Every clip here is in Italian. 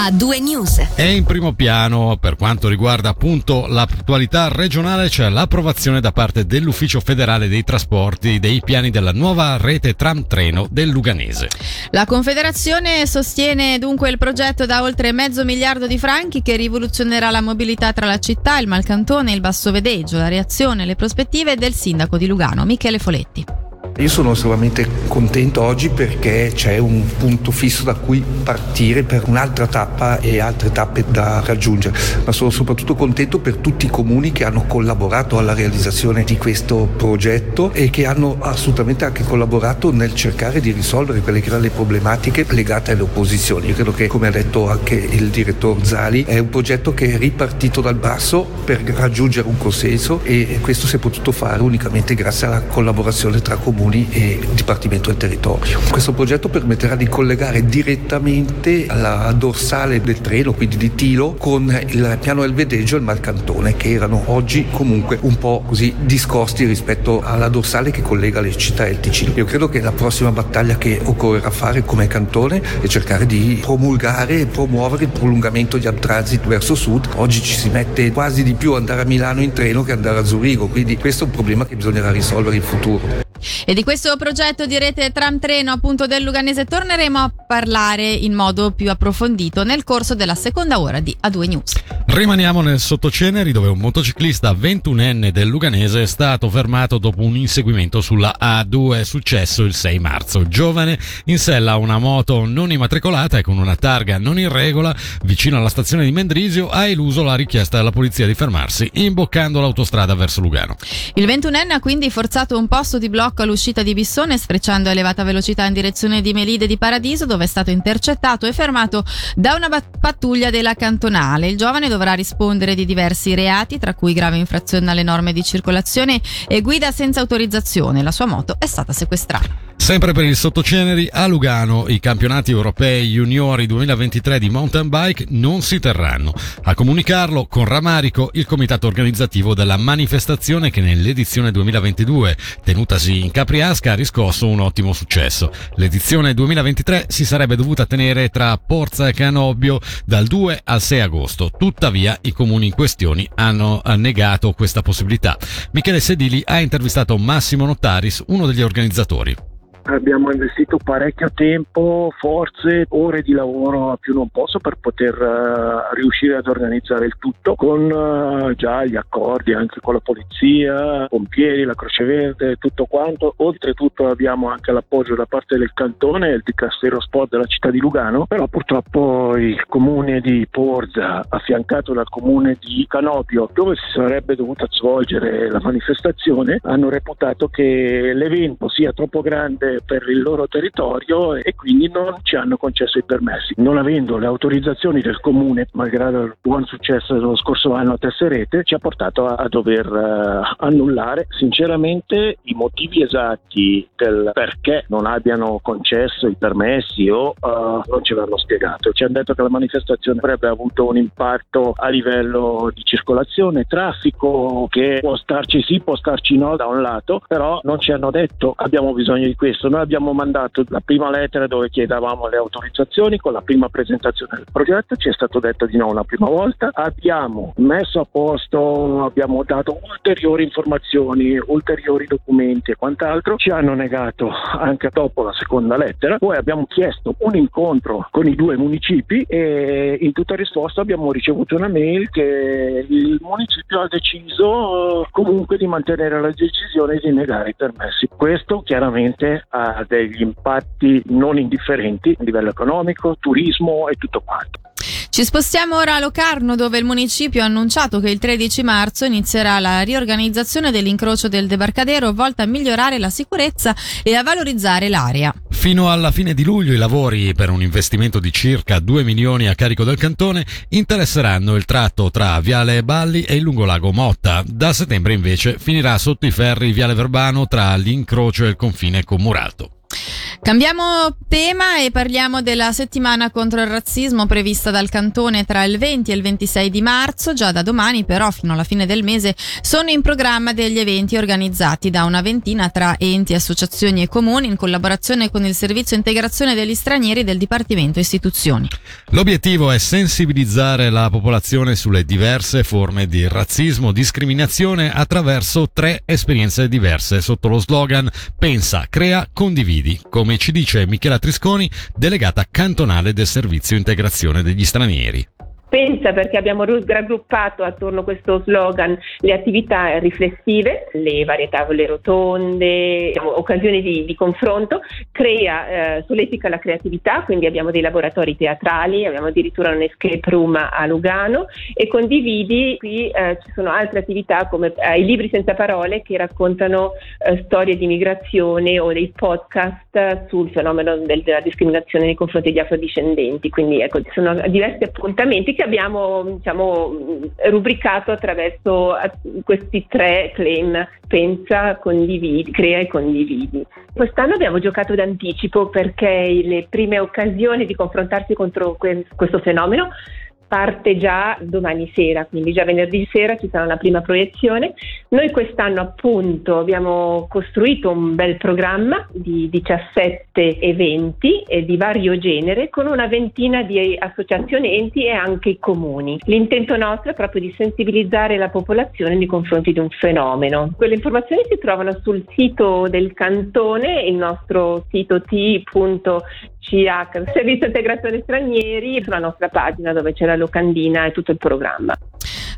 A2 News. È in primo piano per quanto riguarda appunto l'attualità regionale c'è l'approvazione da parte dell'Ufficio federale dei trasporti dei piani della nuova rete tram treno del Luganese. La Confederazione sostiene dunque il progetto da oltre mezzo miliardo di franchi che rivoluzionerà la mobilità tra la città, il Malcantone e il Basso Vedeggio. La reazione e le prospettive del sindaco di Lugano, Michele Foletti. Io sono estremamente contento oggi perché c'è un punto fisso da cui partire per un'altra tappa e altre tappe da raggiungere, ma sono soprattutto contento per tutti i comuni che hanno collaborato alla realizzazione di questo progetto e che hanno assolutamente anche collaborato nel cercare di risolvere quelle che erano le problematiche legate alle opposizioni. Io credo che, come ha detto anche il direttore Zali, è un progetto che è ripartito dal basso per raggiungere un consenso e questo si è potuto fare unicamente grazie alla collaborazione tra comuni comuni e Dipartimento del Territorio. Questo progetto permetterà di collegare direttamente la dorsale del treno, quindi di Tilo, con il piano del Vedeggio e il Malcantone, che erano oggi comunque un po' così discosti rispetto alla dorsale che collega le città il Ticino. Io credo che la prossima battaglia che occorrerà fare come cantone è cercare di promulgare e promuovere il prolungamento di Transit verso sud. Oggi ci si mette quasi di più andare a Milano in treno che andare a Zurigo, quindi questo è un problema che bisognerà risolvere in futuro. E di questo progetto di rete tram treno appunto del Luganese torneremo a parlare in modo più approfondito nel corso della seconda ora di A2 News. Rimaniamo nel Sottoceneri dove un motociclista 21enne del Luganese è stato fermato dopo un inseguimento sulla A2 successo il 6 marzo. Il giovane in sella a una moto non immatricolata e con una targa non in regola vicino alla stazione di Mendrisio ha eluso la richiesta della polizia di fermarsi imboccando l'autostrada verso Lugano. Il 21enne ha quindi forzato un posto di blocco blocco all'uscita di Bissone sfrecciando a elevata velocità in direzione di Melide di Paradiso dove è stato intercettato e fermato da una pattuglia della cantonale. Il giovane dovrà rispondere di diversi reati tra cui grave infrazione alle norme di circolazione e guida senza autorizzazione. La sua moto è stata sequestrata. Sempre per il sottoceneri, a Lugano i campionati europei juniori 2023 di mountain bike non si terranno. A comunicarlo con ramarico il comitato organizzativo della manifestazione che nell'edizione 2022, tenutasi in Capriasca, ha riscosso un ottimo successo. L'edizione 2023 si sarebbe dovuta tenere tra Porza e Canobbio dal 2 al 6 agosto. Tuttavia i comuni in questione hanno negato questa possibilità. Michele Sedili ha intervistato Massimo Notaris, uno degli organizzatori. Abbiamo investito parecchio tempo, forze, ore di lavoro a più non posso per poter uh, riuscire ad organizzare il tutto con uh, già gli accordi anche con la polizia, pompieri, la Croce Verde, tutto quanto. Oltretutto abbiamo anche l'appoggio da parte del cantone e del Castero Sport della città di Lugano, però purtroppo il comune di Porza, affiancato dal comune di Canopio, dove si sarebbe dovuta svolgere la manifestazione, hanno reputato che l'evento sia troppo grande per il loro territorio e quindi non ci hanno concesso i permessi. Non avendo le autorizzazioni del comune, malgrado il buon successo dello scorso anno a Tesserete, ci ha portato a, dover uh, annullare. Sinceramente i motivi esatti del perché non abbiano concesso i permessi o uh, non ce l'hanno spiegato. Ci hanno detto che la manifestazione avrebbe avuto un impatto a livello di circolazione, traffico, che può starci sì, può starci no da un lato, però non ci hanno detto abbiamo bisogno di questo questo. Noi abbiamo mandato la prima lettera dove chiedevamo le autorizzazioni con la prima presentazione del progetto, ci è stato detto di no una prima volta, abbiamo messo a posto, abbiamo dato ulteriori informazioni, ulteriori documenti e quant'altro, ci hanno negato anche dopo la seconda lettera, poi abbiamo chiesto un incontro con i due municipi e in tutta risposta abbiamo ricevuto una mail che il municipio ha deciso comunque di mantenere la decisione di negare i permessi. Questo chiaramente ha degli impatti non indifferenti a livello economico, turismo e tutto quanto. Ci spostiamo ora a Locarno dove il municipio ha annunciato che il 13 marzo inizierà la riorganizzazione dell'incrocio del debarcadero volta a migliorare la sicurezza e a valorizzare l'area. Fino alla fine di luglio i lavori per un investimento di circa 2 milioni a carico del cantone interesseranno il tratto tra Viale Balli e il lungolago Motta. Da settembre invece finirà sotto i ferri Viale Verbano tra l'incrocio e il confine con Murato. Cambiamo tema e parliamo della settimana contro il razzismo prevista dal Cantone tra il 20 e il 26 di marzo. Già da domani, però, fino alla fine del mese, sono in programma degli eventi organizzati da una ventina tra enti, associazioni e comuni in collaborazione con il Servizio Integrazione degli Stranieri del Dipartimento Istituzioni. L'obiettivo è sensibilizzare la popolazione sulle diverse forme di razzismo, discriminazione attraverso tre esperienze diverse sotto lo slogan Pensa, crea, condividi, come come ci dice Michela Trisconi, delegata cantonale del Servizio Integrazione degli Stranieri pensa perché abbiamo raggruppato attorno a questo slogan le attività riflessive, le varie tavole rotonde, occasioni di, di confronto, crea, eh, solletica la creatività, quindi abbiamo dei laboratori teatrali, abbiamo addirittura un escape room a Lugano e condividi, qui eh, ci sono altre attività come eh, i libri senza parole che raccontano eh, storie di migrazione o dei podcast sul fenomeno del, della discriminazione nei confronti degli afrodiscendenti, quindi ecco, ci sono diversi appuntamenti che abbiamo diciamo, rubricato attraverso questi tre claim, pensa, condividi, crea e condividi. Quest'anno abbiamo giocato d'anticipo perché le prime occasioni di confrontarsi contro questo fenomeno parte già domani sera, quindi già venerdì sera ci sarà una prima proiezione. Noi quest'anno appunto abbiamo costruito un bel programma di 17 eventi e di vario genere con una ventina di associazioni, enti e anche comuni. L'intento nostro è proprio di sensibilizzare la popolazione nei confronti di un fenomeno. Quelle informazioni si trovano sul sito del cantone, il nostro sito t.ch, Servizio Integrazione Stranieri, sulla nostra pagina dove c'è la locandina e tutto il programma.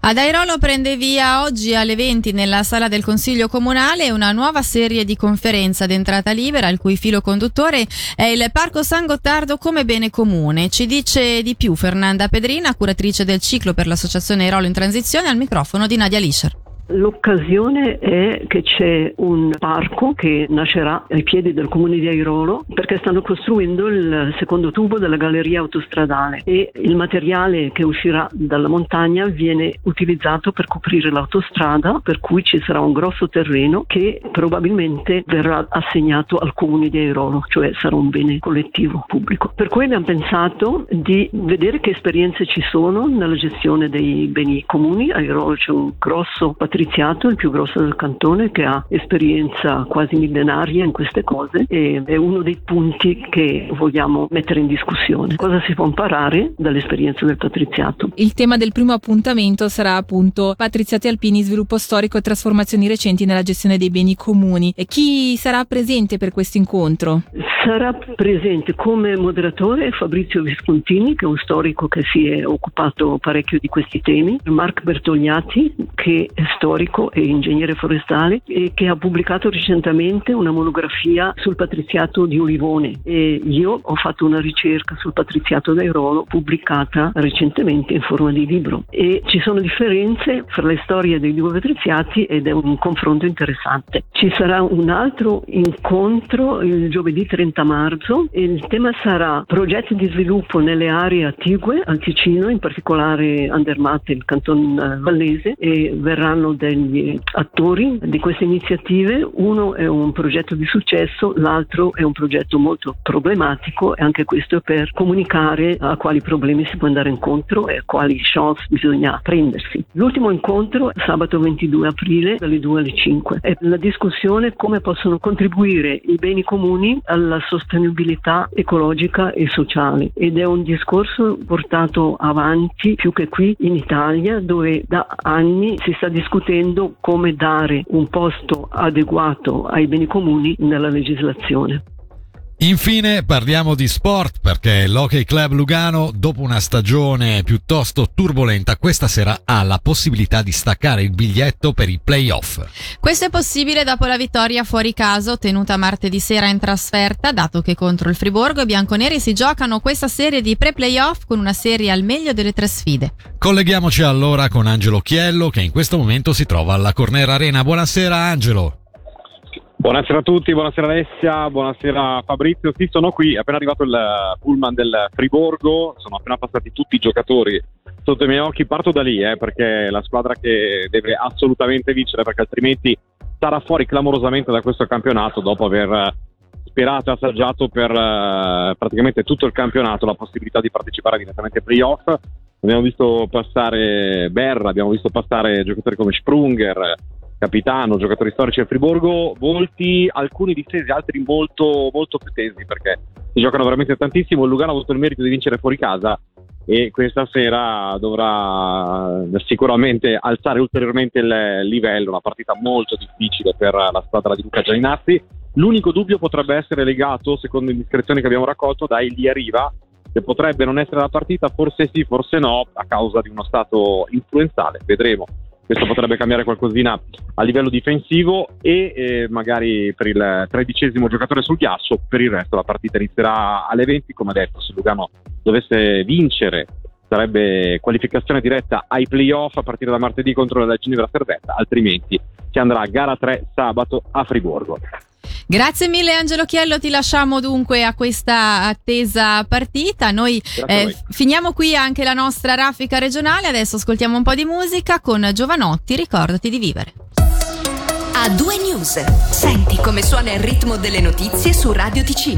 Ad Airolo prende via oggi alle 20 nella sala del Consiglio Comunale una nuova serie di conferenze ad entrata libera, il cui filo conduttore è il Parco San Gottardo come bene comune. Ci dice di più Fernanda Pedrina, curatrice del ciclo per l'Associazione Airolo in Transizione, al microfono di Nadia Lischer. L'occasione è che c'è un parco che nascerà ai piedi del comune di Airolo perché stanno costruendo il secondo tubo della galleria autostradale e il materiale che uscirà dalla montagna viene utilizzato per coprire l'autostrada per cui ci sarà un grosso terreno che probabilmente verrà assegnato al comune di Airolo, cioè sarà un bene collettivo pubblico. Per cui abbiamo pensato di vedere che esperienze ci sono nella gestione dei beni comuni. A Airolo c'è un grosso patrimonio Patriziato, il più grosso del cantone, che ha esperienza quasi millenaria in queste cose e è uno dei punti che vogliamo mettere in discussione. Cosa si può imparare dall'esperienza del Patriziato? Il tema del primo appuntamento sarà appunto Patriziati Alpini, sviluppo storico e trasformazioni recenti nella gestione dei beni comuni. E chi sarà presente per questo incontro? Sarà presente come moderatore Fabrizio Viscontini, che è un storico che si è occupato parecchio di questi temi, Marc Bertogliati, che è storico e ingegnere forestale e che ha pubblicato recentemente una monografia sul patriziato di Olivone e io ho fatto una ricerca sul patriziato d'Airolo pubblicata recentemente in forma di libro e ci sono differenze fra le storie dei due patriziati ed è un confronto interessante. Ci sarà un altro incontro il giovedì 30 30 marzo il tema sarà progetti di sviluppo nelle aree attigue al Ticino, in particolare Andermatt, il canton eh, vallese, e verranno degli attori di queste iniziative. Uno è un progetto di successo, l'altro è un progetto molto problematico e anche questo è per comunicare a quali problemi si può andare incontro e quali chance bisogna prendersi. L'ultimo incontro è sabato 22 aprile dalle 2 alle 5 è la discussione come possono contribuire i beni comuni alla sostenibilità ecologica e sociale ed è un discorso portato avanti più che qui in Italia dove da anni si sta discutendo come dare un posto adeguato ai beni comuni nella legislazione. Infine parliamo di sport perché l'Hockey Club Lugano dopo una stagione piuttosto turbolenta questa sera ha la possibilità di staccare il biglietto per i playoff. Questo è possibile dopo la vittoria fuori casa ottenuta martedì sera in trasferta dato che contro il Friburgo i bianconeri si giocano questa serie di pre-playoff con una serie al meglio delle tre sfide. Colleghiamoci allora con Angelo Chiello che in questo momento si trova alla Cornera Arena. Buonasera Angelo. Buonasera a tutti, buonasera Alessia, buonasera Fabrizio. Sì, sono qui, è appena arrivato il pullman del Friborgo, sono appena passati tutti i giocatori sotto i miei occhi. Parto da lì, eh, perché è la squadra che deve assolutamente vincere, perché altrimenti sarà fuori clamorosamente da questo campionato dopo aver sperato e assaggiato per eh, praticamente tutto il campionato la possibilità di partecipare direttamente ai playoff. Abbiamo visto passare Berra, abbiamo visto passare giocatori come Sprunger, capitano, giocatori storici del Friburgo, volti alcuni distesi, altri molto, molto più tesi perché si giocano veramente tantissimo. Il Lugano ha avuto il merito di vincere fuori casa e questa sera dovrà sicuramente alzare ulteriormente il livello, una partita molto difficile per la squadra di Luca Gianinazzi. L'unico dubbio potrebbe essere legato, secondo indiscrezioni che abbiamo raccolto, da Elia Riva, che potrebbe non essere la partita, forse sì, forse no, a causa di uno stato influenzale, vedremo questo potrebbe cambiare qualcosina a livello difensivo e eh, magari per il tredicesimo giocatore sul ghiaccio, per il resto la partita inizierà alle 20, come detto, se Lugano dovesse vincere sarebbe qualificazione diretta ai playoff a partire da martedì contro la Ginevra Servetta, altrimenti si andrà a gara 3 sabato a Friburgo. Grazie mille Angelo Chiello, ti lasciamo dunque a questa attesa partita. Noi eh, finiamo qui anche la nostra raffica regionale, adesso ascoltiamo un po' di musica con Giovanotti, ricordati di vivere. A due news, senti come suona il ritmo delle notizie su Radio Ticino.